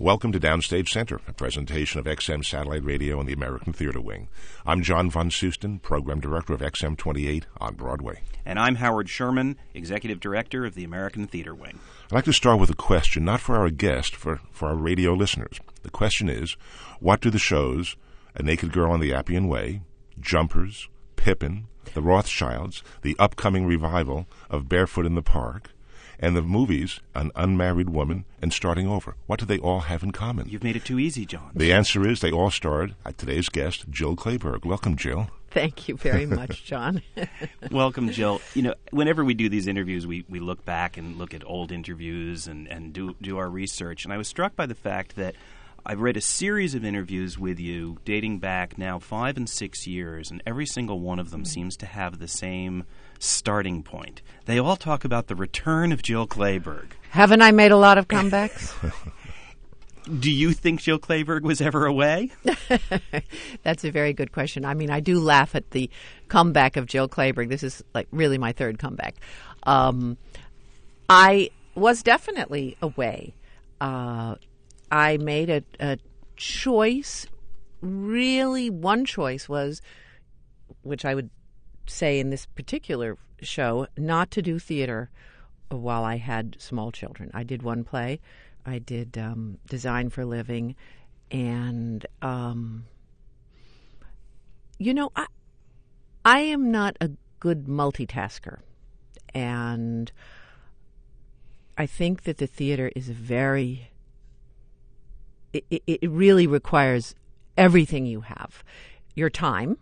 Welcome to Downstage Center, a presentation of XM Satellite Radio and the American Theater Wing. I'm John von Soosten, Program Director of XM 28 on Broadway. And I'm Howard Sherman, Executive Director of the American Theater Wing. I'd like to start with a question, not for our guest, for, for our radio listeners. The question is What do the shows A Naked Girl on the Appian Way, Jumpers, Pippin, The Rothschilds, the upcoming revival of Barefoot in the Park, and the movies An Unmarried Woman and Starting Over. What do they all have in common? You've made it too easy, John. The answer is they all starred at today's guest, Jill Clayburgh. Welcome, Jill. Thank you very much, John. Welcome, Jill. You know, whenever we do these interviews, we, we look back and look at old interviews and, and do, do our research. And I was struck by the fact that I've read a series of interviews with you dating back now five and six years, and every single one of them mm-hmm. seems to have the same – starting point. They all talk about the return of Jill Clayburgh. Haven't I made a lot of comebacks? do you think Jill Clayburgh was ever away? That's a very good question. I mean, I do laugh at the comeback of Jill Clayburgh. This is like really my third comeback. Um, I was definitely away. Uh, I made a, a choice. Really, one choice was, which I would say in this particular show not to do theater while I had small children. I did one play, I did um, design for living, and um, you know, I I am not a good multitasker, and I think that the theater is very. It, it, it really requires everything you have, your time,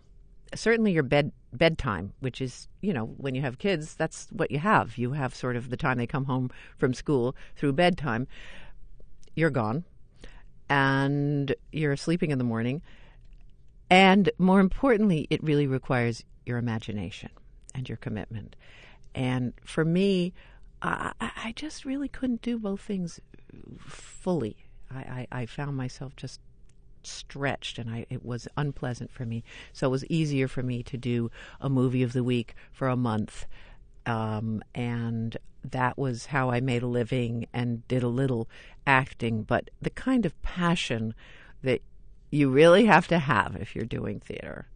certainly your bed bedtime, which is, you know, when you have kids, that's what you have. You have sort of the time they come home from school through bedtime. You're gone and you're sleeping in the morning. And more importantly, it really requires your imagination and your commitment. And for me, I, I just really couldn't do both things fully. I, I, I found myself just stretched and I, it was unpleasant for me. So it was easier for me to do a movie of the week for a month. Um, and that was how I made a living and did a little acting. But the kind of passion that you really have to have if you're doing theater.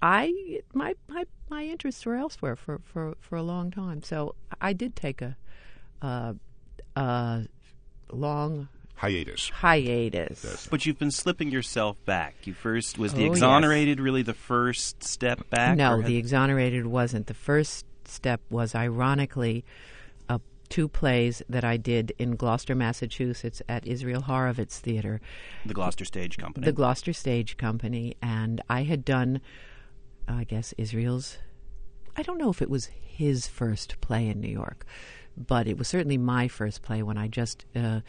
I my my my interests were elsewhere for, for, for a long time, so I did take a, a, a long hiatus. Hiatus. Yes. But you've been slipping yourself back. You first was the oh, exonerated yes. really the first step back? No, the exonerated wasn't. The first step was ironically uh, two plays that I did in Gloucester, Massachusetts at Israel Horovitz Theater. The Gloucester Stage Company. The Gloucester Stage Company. And I had done, I guess, Israel's, I don't know if it was his first play in New York, but it was certainly my first play when I just. Uh,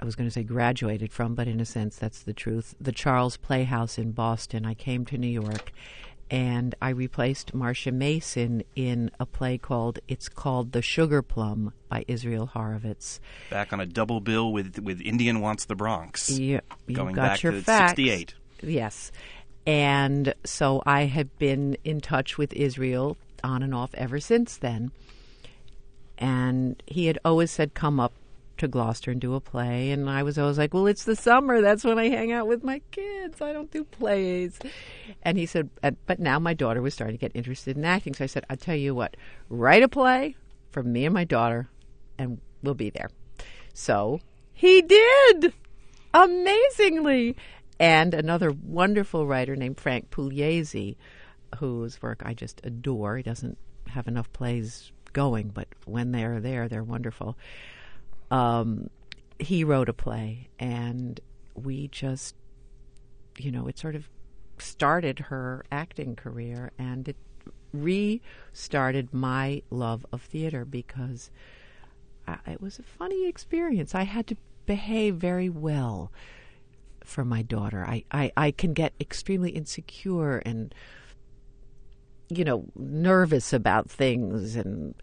I was going to say graduated from, but in a sense, that's the truth. The Charles Playhouse in Boston. I came to New York and I replaced Marsha Mason in a play called It's Called The Sugar Plum by Israel Horovitz. Back on a double bill with with Indian Wants the Bronx. Yeah, you going got back your to facts. 68. Yes. And so I have been in touch with Israel on and off ever since then. And he had always said, Come up to Gloucester and do a play. And I was always like, well, it's the summer. That's when I hang out with my kids. I don't do plays. And he said, but now my daughter was starting to get interested in acting. So I said, I'll tell you what, write a play for me and my daughter, and we'll be there. So he did amazingly. And another wonderful writer named Frank Pugliese, whose work I just adore. He doesn't have enough plays going, but when they're there, they're wonderful um, he wrote a play, and we just, you know, it sort of started her acting career, and it restarted my love of theater because I, it was a funny experience. I had to behave very well for my daughter. I, I, I can get extremely insecure and you know nervous about things and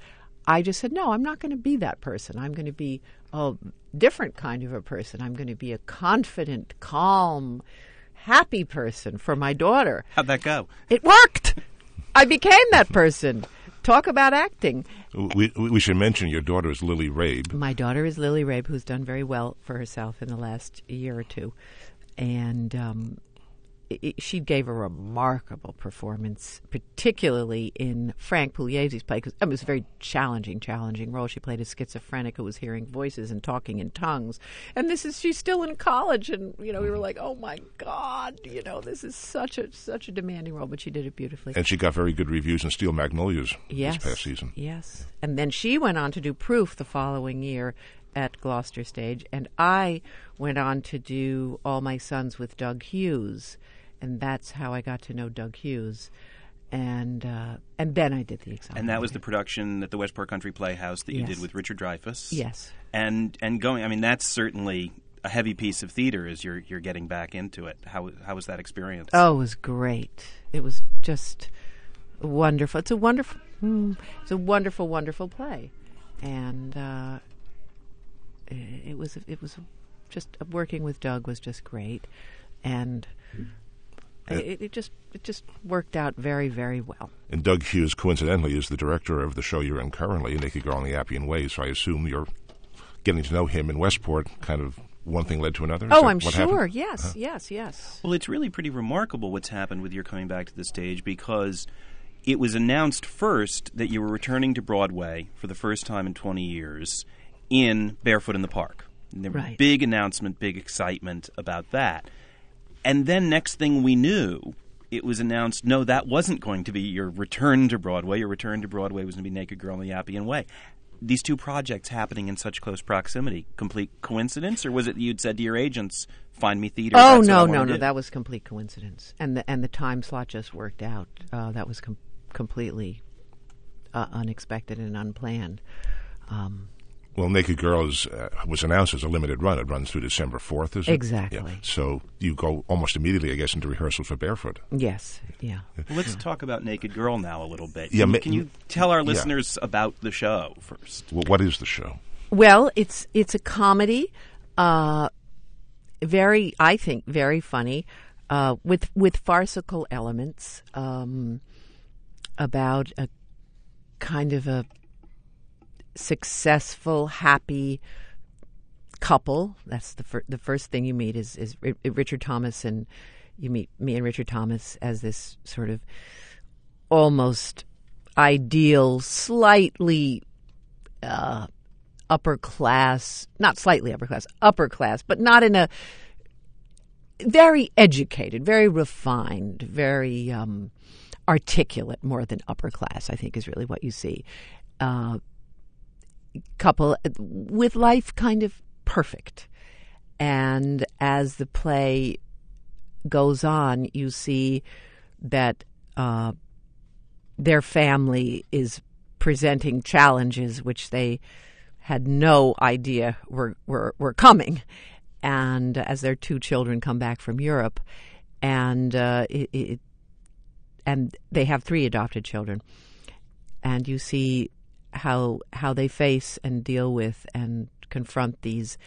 I just said, no, I'm not going to be that person. I'm going to be a different kind of a person. I'm going to be a confident, calm, happy person for my daughter. How'd that go? It worked. I became that person. talk about acting. We, we should mention your daughter is Lily Rabe. My daughter is Lily Rabe, who's done very well for herself in the last year or two, and um, it, she gave a remarkable performance, particularly in Frank Pugliese's play, because it was a very challenging, challenging role. She played a schizophrenic who was hearing voices and talking in tongues. And this is she's still in college, and you know we were like, oh my god, you know this is such a such a demanding role, but she did it beautifully. And she got very good reviews in Steel Magnolias yes, this past season. Yes, and then she went on to do Proof the following year at Gloucester Stage, and I went on to do All My Sons with Doug Hughes and that's how I got to know Doug Hughes. And uh, and then I did the exam. And that was the production at the Westport Country Playhouse that you Yes. did with Richard Dreyfuss. Yes. And and going, I mean, that's certainly a heavy piece of theater as you're you're getting back into it. How how was that experience? Oh, it was great. It was just wonderful. It's a wonderful, hmm, it's a wonderful, wonderful play, and uh, it it was it was just working with Doug was just great, and it, it just it just worked out very very well. And Doug Hughes, coincidentally, is the director of the show you're in currently, Naked Girl on the Appian Way. So I assume you're getting to know him in Westport. Kind of one thing led to another. Is oh, I'm sure. happened? Yes, uh-huh. yes, yes. Well, it's really pretty remarkable what's happened with your coming back to the stage because it was announced first that you were returning to Broadway for the first time in 20 years in Barefoot in the Park. And there was Right. big announcement, big excitement about that. And then next thing we knew, it was announced no, that wasn't going to be your return to Broadway. Your return to Broadway was going to be Naked Girl in the Appian Way. These two projects happening in such close proximity, complete coincidence, or was it that you'd said to your agents, "Find me theater"? Oh that's what I no, no, no! do"? That was complete coincidence, and the and the time slot just worked out. Uh, that was com- completely uh, unexpected and unplanned. Um, Well, Naked Girls uh, was announced as a limited run. It runs through December 4th, is it? Exactly. Yeah. So you go almost immediately, I guess, into rehearsals for Barefoot. yes, yeah. Let's talk about Naked Girl now a little bit. Yeah, Can, ma- you, can you tell our yeah. listeners about the show first? Well, what is the show? Well, it's it's a comedy, uh, very I think very funny, uh, with with farcical elements um, about a kind of a successful, happy couple. That's the fir- the first thing you meet is is R- Richard Thomas and you meet me and Richard Thomas as this sort of almost ideal, slightly uh, upper class, not slightly upper class, upper class, but not in a very educated, very refined, very um, articulate, more than upper class. I think is really what you see. Uh, couple with life kind of perfect, and as the play goes on, you see that uh, their family is presenting challenges which they had no idea were were, were coming, and as their two children come back from Europe, and uh, it, it, and they have three adopted children, and you see how how they face and deal with and confront these,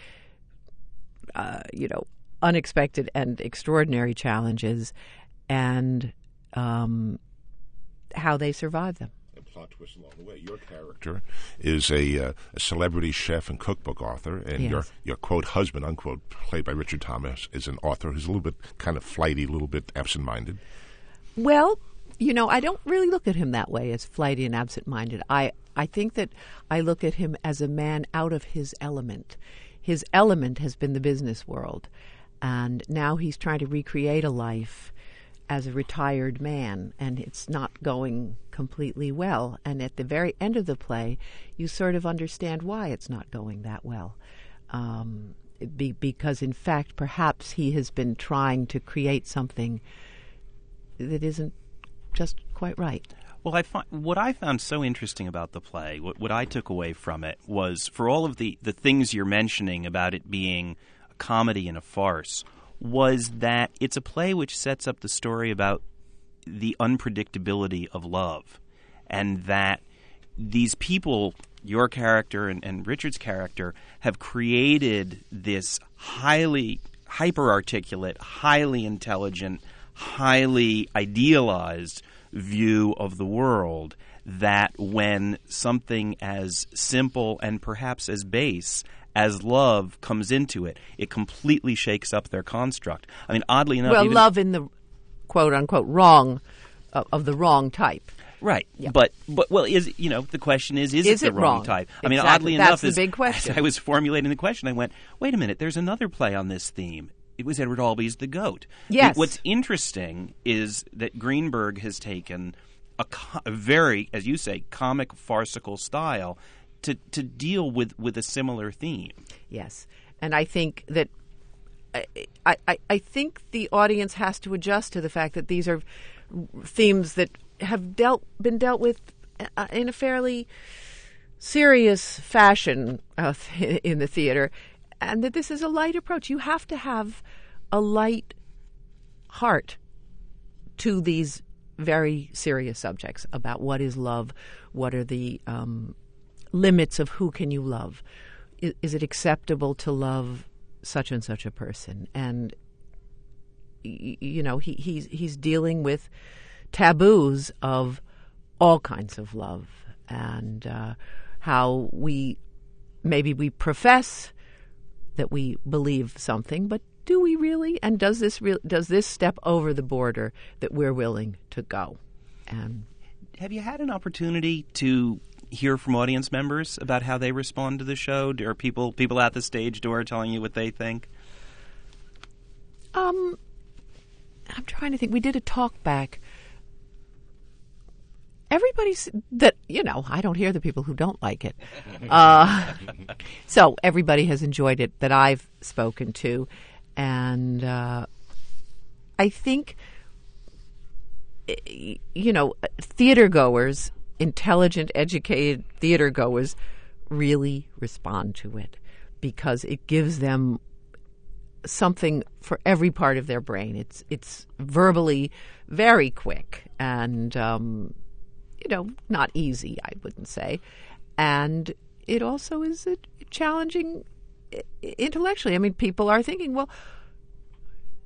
uh, you know, unexpected and extraordinary challenges, and um, how they survive them. A plot twist along the way. Your character is a, uh, a celebrity chef and cookbook author, and your your quote husband unquote played by Richard Thomas is an author who's a little bit kind of flighty, a little bit absent-minded. Well, you know, I don't really look at him that way as flighty and absent-minded. I I think that I look at him as a man out of his element. His element has been the business world, and now he's trying to recreate a life as a retired man, and it's not going completely well. And at the very end of the play, you sort of understand why it's not going that well. Um, be, because, in fact, perhaps he has been trying to create something that isn't just quite right. Well, I find, what I found so interesting about the play, what, what I took away from it, was for all of the, the things you're mentioning about it being a comedy and a farce, was that it's a play which sets up the story about the unpredictability of love. And that these people, your character and, and Richard's character, have created this highly hyper articulate, highly intelligent, highly idealized view of the world that when something as simple and perhaps as base as love comes into it, it completely shakes up their construct. I mean, oddly enough, well, love in the quote unquote wrong uh, of the wrong type. Right, Yeah. but but well, is you know the question is is, Is it the wrong, wrong? type? I mean, oddly That's enough, the as, big question. as I was formulating the question, I went, wait a minute, there's another play on this theme. It was Edward Albee's The Goat. Yes. What's interesting is that Greenberg has taken a, co- a very, as you say, comic farcical style to to deal with with a similar theme. Yes, and I think that I, I, I think the audience has to adjust to the fact that these are themes that have dealt been dealt with uh, in a fairly serious fashion uh, in the theater, and that this is a light approach. You have to have a light heart to these very serious subjects about what is love, what are the um, limits of who can you love. Is, is it acceptable to love such and such a person? And you know, he, he's he's dealing with taboos of all kinds of love and uh, how we maybe we profess that we believe something, but do we really? And does this real does this step over the border that we're willing to go? And Have you had an opportunity to hear from audience members about how they respond to the show? Are people people at the stage door telling you what they think? Um, I'm trying to think. We did a talk back. Everybody's that you know. I don't hear the people who don't like it. Uh, so everybody has enjoyed it that I've spoken to, and uh, I think eh, you know theater goers, intelligent, educated theater goers, really respond to it because it gives them something for every part of their brain. It's it's verbally very quick and um, you know not easy. I wouldn't say, and it also is challenging intellectually. I mean, people are thinking, well.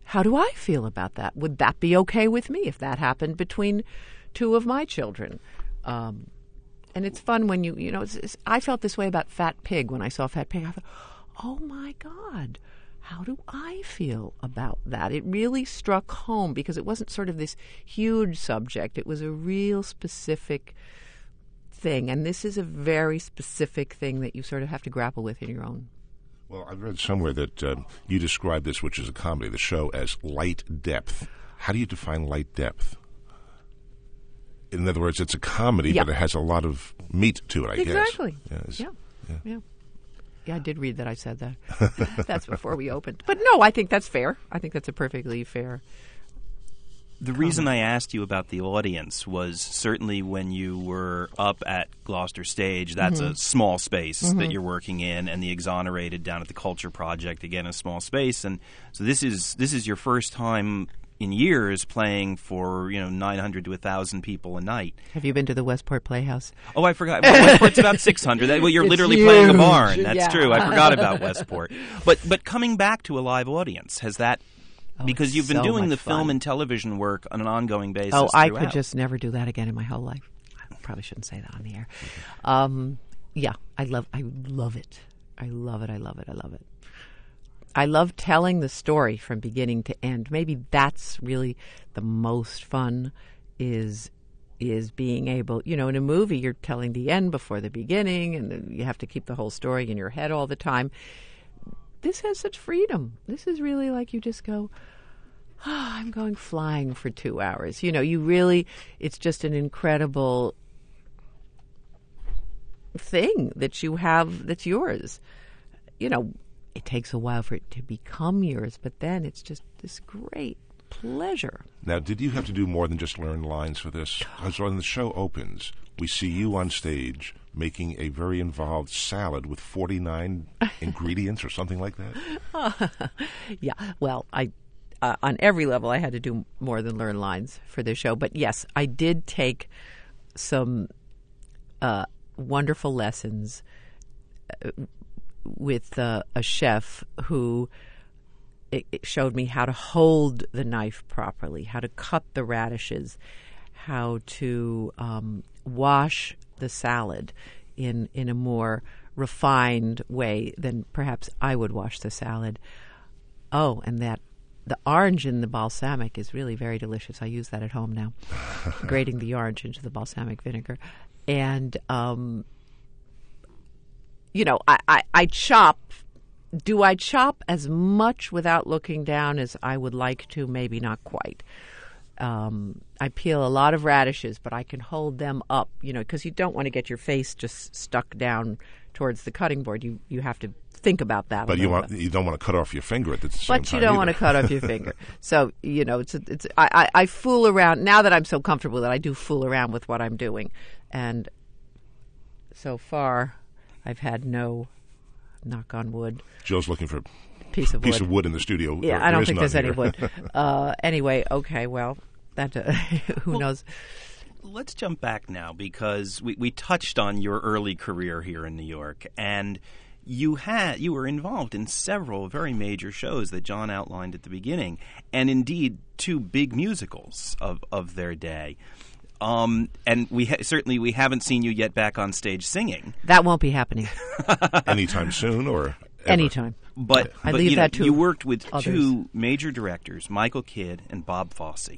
How do I feel about that? Would that be okay with me if that happened between two of my children? Um, and it's fun when you you know it's, it's, i felt this way about fat pig when i saw fat pig i thought oh my god how do i feel about that it really struck home because it wasn't sort of this huge subject it was a real specific thing and this is a very specific thing that you sort of have to grapple with in your own Well, I've read somewhere that um, you describe this, which is a comedy, the show, as light depth. How do you define light depth? In other words, it's a comedy, Yeah. but it has a lot of meat to it, I exactly guess. Yes. yeah. yeah yeah i did read that i said that. That's before we opened. But no i think that's fair. I think that's a perfectly fair The reason I asked you about the audience was certainly when you were up at Gloucester Stage, that's a mm-hmm. small space that mm-hmm. you're working in, and the Exonerated down at the Culture Project, again a small space, and so this is this is your first time in years playing for you know 900 to 1,000 people a night. have you been to the westport playhouse Oh, I forgot. Well, Westport's about 600. That, well, you're It's literally playing a barn. That's yeah. true. I forgot about Westport. But but coming back to a live audience has that because you've been Oh, so doing the much film and television work on an ongoing basis. Oh, I could just never do that again in my whole life. I probably shouldn't say that on the air. Um, yeah, I love, I love it. I love it. I love it. I love it. I love telling the story from beginning to end. Maybe that's really the most fun. Is is being able, you know, in a movie you're telling the end before the beginning, and you have to keep the whole story in your head all the time. This has such freedom. This is really like you just go, oh, I'm going flying for two hours. You know, you really, it's just an incredible thing that you have that's yours. You know, it takes a while for it to become yours, but then it's just this great pleasure. Now, did you have to do more than just learn lines for this? Because when the show opens, we see you on stage making a very involved salad with 49 ingredients or something like that. Yeah, well, I uh, on every level I had to do more than learn lines for this show, but yes, I did take some uh, wonderful lessons uh, with uh, a chef who it, it showed me how to hold the knife properly, how to cut the radishes, how to um, wash the salad in in a more refined way than perhaps I would wash the salad. Oh, and that the orange in the balsamic is really very delicious. I use that at home now, grating the orange into the balsamic vinegar, and um, you know, I, I, I chop. Do I chop as much without looking down as I would like to? Maybe not quite. Um, I peel a lot of radishes, but I can hold them up, you know, because you don't want to get your face just stuck down towards the cutting board. You you have to think about that. But you want bit. you don't want to cut off your finger at the same But you don't either. want to cut off your finger. So you know, it's it's. I, I I fool around now that I'm so comfortable that I do fool around with what I'm doing, and so far, I've had no knock on wood Joe's looking for a piece of piece wood. of wood in the studio. Yeah, There- I don't is think none there's any wood. Uh, anyway, okay, well, that uh, who knows? Let's jump back now because we, we touched on your early career here in New York, and you had you were involved in several very major shows that John outlined at the beginning, and indeed two big musicals of, of their day. Um, and we ha- certainly we haven't seen you yet back on stage singing, That won't be happening anytime soon or ever. anytime. but, I but leave you, know, that to you worked with others. two major directors, Michael Kidd and Bob Fosse.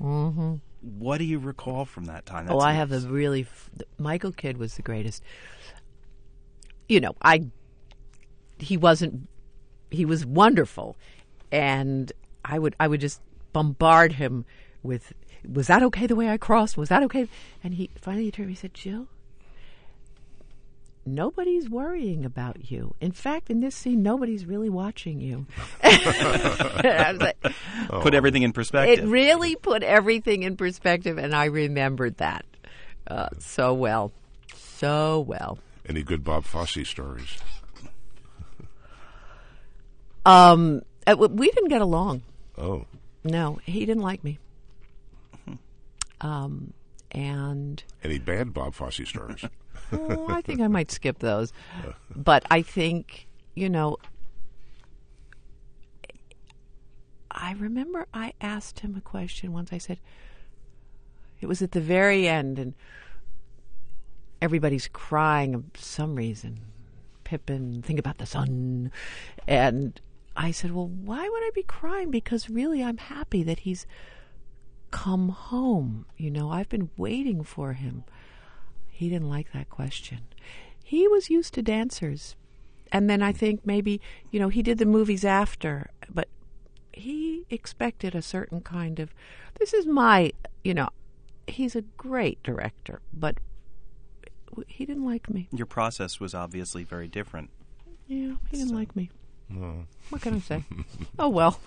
Mm-hmm. What do you recall from that time? Oh, That's I have a really. F- Michael Kidd was the greatest. You know, I. He wasn't. He was wonderful, and I would I would just bombard him with, "Was that okay the way I crossed? Was that okay?" And he finally he turned. to me, He said, "Jill." Nobody's worrying about you. In fact, in this scene, nobody's really watching you. I was like, put everything in perspective. it really put everything in perspective, and I remembered that uh, so well, so well. Any good Bob Fosse stories? Um, uh, we didn't get along. Oh, No, he didn't like me. Um, and any bad Bob Fosse stories? oh, I think I might skip those. But I think you know. I remember I asked him a question once. I said, it was at the very end, and everybody's crying of some reason. Pippin, think about the sun. And I said, well, why would I be crying? Because really, I'm happy that he's come home. You know, I've been waiting for him. He didn't like that question. He was used to dancers. And then I think maybe, you know, he did the movies after, but he expected a certain kind of. This is my, you know, he's a great director, but he didn't like me. Your process was obviously very different. Yeah, he didn't like me. What can I say? oh well.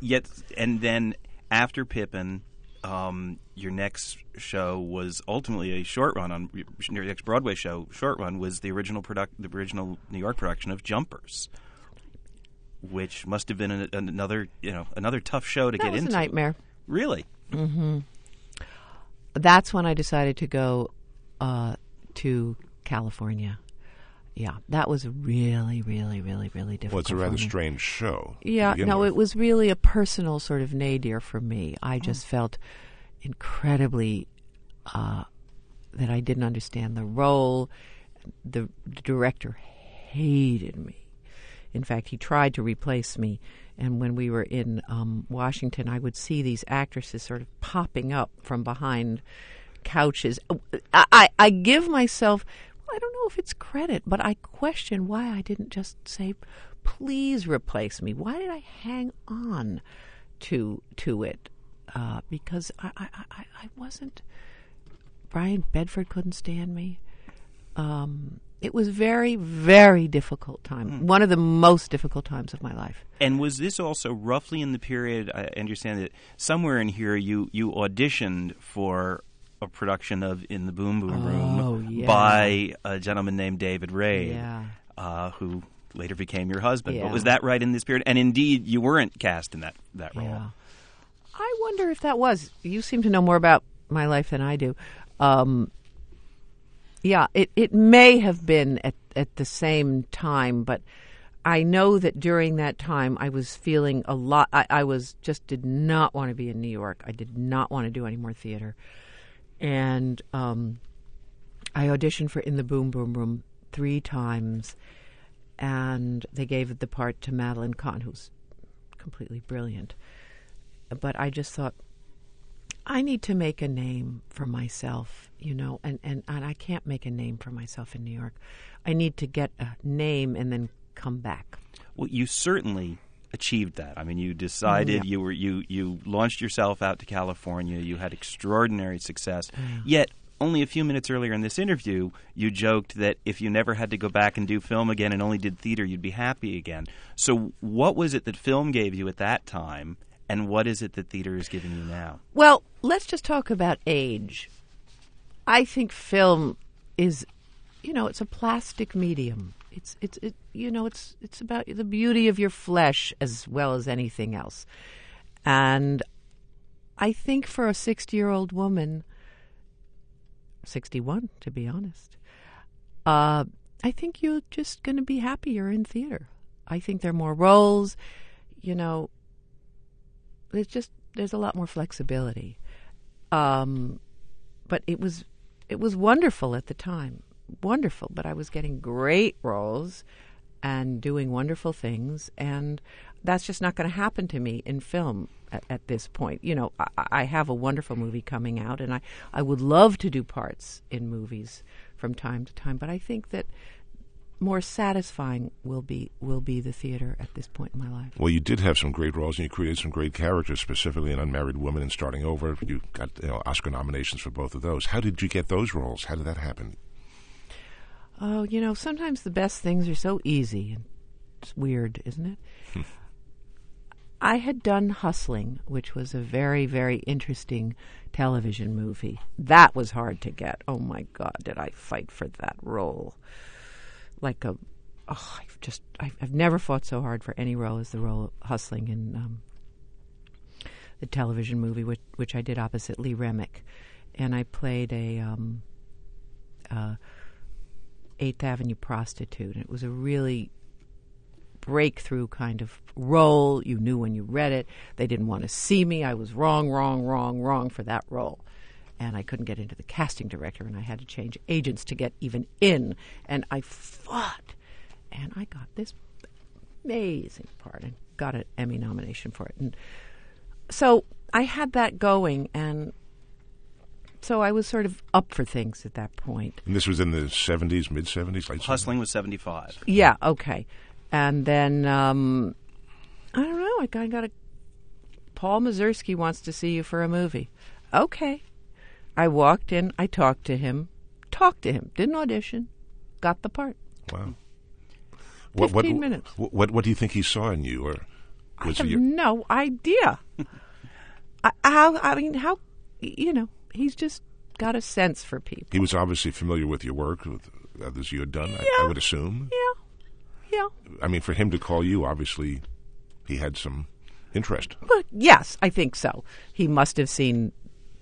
Yet, and then after Pippin, um, your next show was ultimately a short run on your next Broadway show. Short run was the original product, the original New York production of Jumpers, which must have been an, another, you know, another tough show to that get was into. a nightmare. Really? That's when I decided to go uh, to California. Yeah, that was really, really, really, really difficult. well, it's a rather strange show. Yeah, no, with. it was really a personal sort of nadir for me. Oh. I just felt incredibly uh, that I didn't understand the role. The, the director hated me. In fact, he tried to replace me. And when we were in um, Washington, I would see these actresses sort of popping up from behind couches. I, I, I give myself, I don't know if it's credit, but I question why I didn't just say, please replace me. Why did I hang on to to it? Uh, because I, I, I, I wasn't. Brian Bedford couldn't stand me. Um, it was very, very difficult time. One of the most difficult times of my life. And was this also roughly in the period? I understand that somewhere in here you you auditioned for a production of In the Boom Boom Room Oh, yeah. by a gentleman named David Rabe, Yeah. uh, who later became your husband. But was that right in this period? And indeed, you weren't cast in that that role. Yeah. I wonder if that was. You seem to know more about my life than I do. Um, yeah, it, it may have been at, at the same time, but I know that during that time I was feeling a lot. I, I was just did not want to be in New York. I did not want to do any more theater, and um, I auditioned for In the Boom Boom Room three times, and they gave the part to Madeline Kahn, who's completely brilliant. But I just thought I need to make a name for myself, you know, and, and, and I can't make a name for myself in New York. I need to get a name and then come back. Well, you certainly achieved that. I mean, you decided Yeah. you were you you launched yourself out to California. You had extraordinary success. Yet, only a few minutes earlier in this interview, you joked that if you never had to go back and do film again and only did theater, you'd be happy again. So, what was it that film gave you at that time, and what is it that theater is giving you now? Well, let's just talk about age. I think film is, you know, it's a plastic medium. It's it's it, you know, it's it's about the beauty of your flesh as well as anything else. And I think for a 60-year-old woman 61 to be honest. Uh I think you're just going to be happier in theater. I think there are more roles, you know, there's just there's a lot more flexibility. Um, but it was it was wonderful at the time, wonderful. But I was getting great roles and doing wonderful things, and that's just not going to happen to me in film at, at this point. You know, I, I have a wonderful movie coming out, and I I would love to do parts in movies from time to time. But I think that more satisfying will be will be the theater at this point in my life. Well, you did have some great roles, and you created some great characters, specifically in Unmarried Woman and Starting Over. You got you know, Oscar nominations for both of those. How did you get those roles? How did that happen? Oh, you know, sometimes the best things are so easy. and It's weird, isn't it? I had done Hustling, which was a very, very interesting television movie. That was hard to get. Oh my God, did I fight for that role? Like a, oh, I've just, I've, I've never fought so hard for any role as the role of Hustling in um, the television movie, which, which I did opposite Lee Remick, and I played a. Um, uh, Eighth Avenue prostitute. And it was a really breakthrough kind of role. You knew when you read it. They didn't want to see me. I was wrong, wrong, wrong, wrong for that role. And I couldn't get into the casting director, and I had to change agents to get even in. And I fought, and I got this amazing part and got an Emmy nomination for it. And so I had that going, and so I was sort of up for things at that point. And this was in the 70s, mid 70s, late 70s? Hustling was seventy five. Yeah, okay. And then um, I don't know. I kind of got a Paul Mazursky wants to see you for a movie. Okay. I walked in. I talked to him. Talked to him. Didn't audition. Got the part. Wow. 15 minutes. What, what, what do you think he saw in you? Or was I have your- no idea. I, how? I mean, how? You know, he's just got a sense for people. he was obviously familiar with your work, with others you had done, I, I would assume. Yeah. Yeah. I mean, for him to call you, obviously, he had some interest. Well, yes, I think so. He must have seen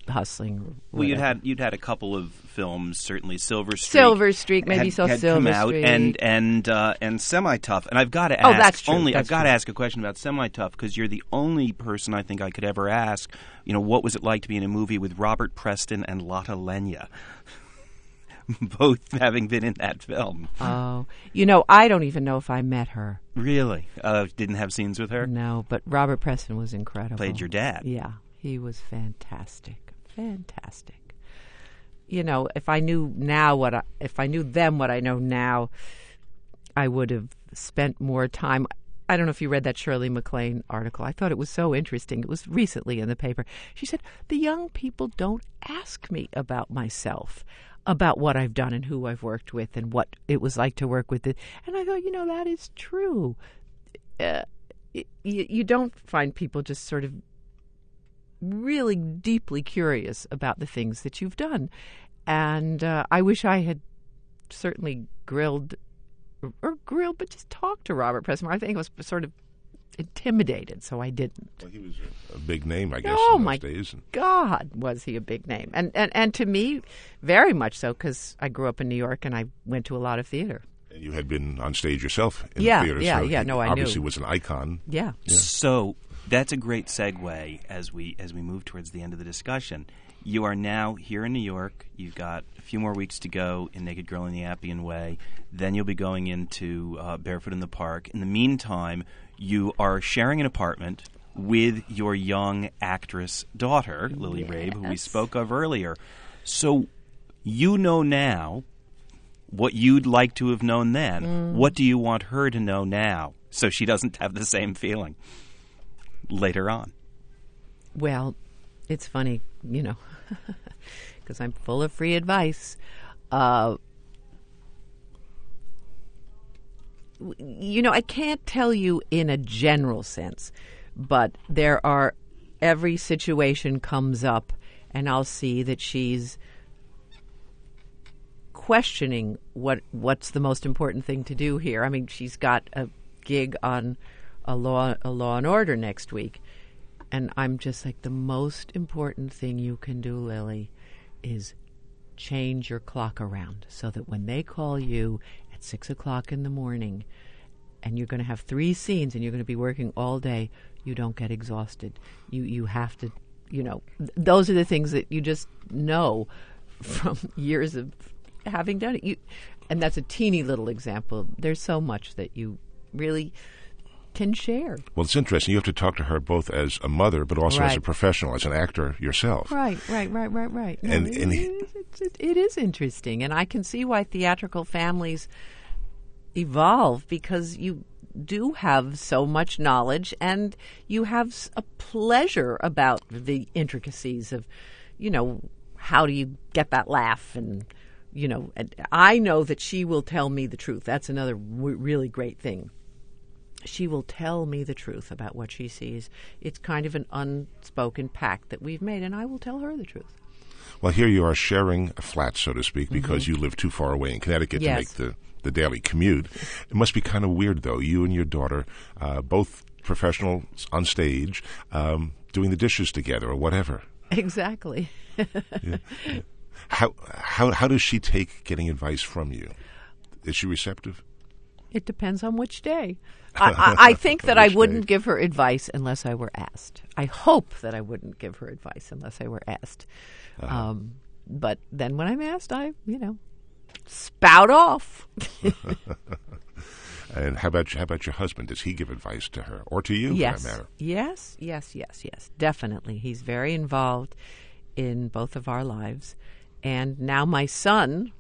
hustling. Well, you'd had you'd had a couple of films, certainly Silver Streak. Silver Streak, maybe had, saw had Silver come out, Streak. and and uh, and Semi Tough. And I've got to Oh, ask that's true. only That's I've got to ask a question about Semi Tough because you're the only person I think I could ever ask. You know, what was it like to be in a movie with Robert Preston and Lotte Lenya? Both having been in that film. Oh, you know, I don't even know if I met her. Really? Uh, didn't have scenes with her? No, but Robert Preston was incredible. Played your dad. Yeah, he was fantastic, fantastic. You know, if I knew now what I, if I knew then what I know now, I would have spent more time. I don't know if you read that Shirley MacLaine article. I thought it was so interesting. It was recently in the paper. She said, The young people don't ask me about myself, about what I've done and who I've worked with and what it was like to work with it. And I thought, you know, that is true. Uh, you, you don't find people just sort of really deeply curious about the things that you've done. And uh, I wish I had certainly grilled or grilled, but just talked to Robert Preston. I think I was sort of intimidated, so I didn't. Well, he was a, a big name, I guess, Oh, in those my days. God, was he a big name? And and, and to me, very much so, because I grew up in New York and I went to a lot of theater. And you had been on stage yourself in Yeah, the theater. yeah, so yeah, no, I obviously knew. was an icon. Yeah. So that's a great segue as we as we move towards the end of the discussion. You are now here in New York. You've got a few more weeks to go in Naked Girl in the Appian Way. Then you'll be going into uh, Barefoot in the Park. In the meantime, you are sharing an apartment with your young actress daughter, Lily Rabe, who we spoke of earlier. So you know now what you'd like to have known then. Mm. What do you want her to know now so she doesn't have the same feeling later on? Well, it's funny, you know, because I'm full of free advice. Uh, you know, I can't tell you in a general sense, but there are every situation comes up, and I'll see that she's questioning what what's the most important thing to do here. I mean, she's got a gig on a law a law and order next week. And I'm just like the most important thing you can do, Lily, is change your clock around so that when they call you at six o'clock in the morning and you're going to have three scenes and you're going to be working all day, you don't get exhausted. You you have to, you know, th- those are the things that you just know from years of having done it. You, and that's a teeny little example. There's so much that you really can share. Well, it's interesting. You have to talk to her both as a mother, but also as a professional, as an actor yourself. Right, right, right, right, right. No, And- and he- is, it, it is interesting, and I can see why theatrical families evolve because you do have so much knowledge, and you have a pleasure about the intricacies of, you know, how do you get that laugh, and you know, and I know that she will tell me the truth. That's another w- really great thing she will tell me the truth about what she sees. It's kind of an unspoken pact that we've made, and I will tell her the truth. Well, here you are sharing a flat, so to speak, because you live too far away in Connecticut Mm-hmm. Yes. to make the, the daily commute. It must be kind of weird, though. You and your daughter, uh, both professionals on stage, um, doing the dishes together or whatever. Exactly. How how how does she take getting advice from you? Is she receptive? It depends on which day. I, I, think that I wouldn't day? give her advice unless I were asked. I hope that I wouldn't give her advice unless I were asked. Uh-huh. Um, but then when I'm asked, I, you know, spout off. And how about how about your husband? Does he give advice to her or to you, yes. for that matter? Yes, yes, yes, yes. Definitely. He's very involved in both of our lives. And now my son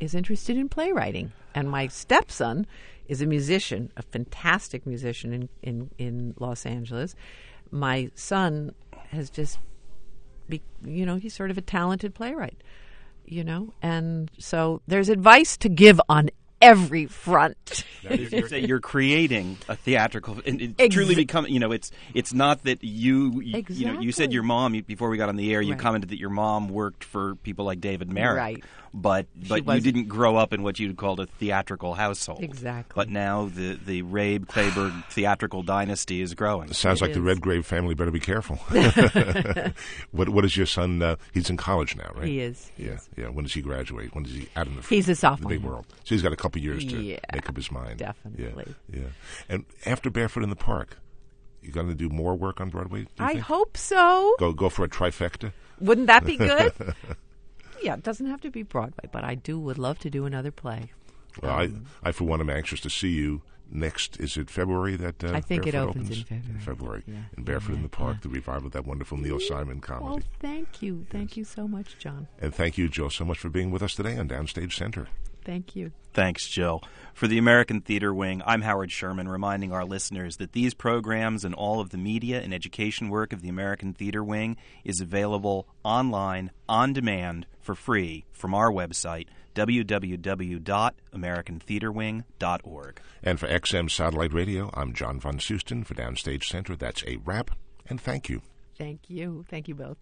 is interested in playwriting. And my stepson is a musician, a fantastic musician in, in, in Los Angeles. My son has just, be, you know, he's sort of a talented playwright, you know? And so there's advice to give on every front. you say you're creating a theatrical and it Ex- truly become you know it's it's not that you you, you know you said your mom you, before we got on the air you Right. commented that your mom worked for people like David Merrick Right. but but you didn't grow up in what you'd called a theatrical household Exactly. but now the the Rabe Clayburgh theatrical dynasty is growing Sounds It like the. Redgrave family better be careful. what what is your son? Uh, he's in college now, right? He is, he Yeah, is. yeah. When does he graduate? When does he out in the He's a the big world? So he's got a couple years to Yeah, make up his mind. definitely. Yeah, yeah. And after Barefoot in the Park, you going to do more work on Broadway? I think? hope so. Go go for a trifecta. Wouldn't that be good? yeah, it doesn't have to be Broadway, but I do would love to do another play. Well, I I for one am anxious to see you next. Is it February that uh, I think it Barefoot opens in opens? February. Yeah. in Barefoot in the Park, yeah. the revival of that wonderful Neil Simon comedy. Well, thank you. Thank you so much, John. And thank you, Joe, so much for being with us today on Downstage Center. Thank you. Thanks, Jill. For the American Theater Wing, I'm Howard Sherman, reminding our listeners that these programs and all of the media and education work of the American Theater Wing is available online, on demand, for free from our website, www.americantheaterwing.org. And for XM Satellite Radio, I'm John Von Soosten for Downstage Center. That's a wrap, and thank you. Thank you. Thank you both.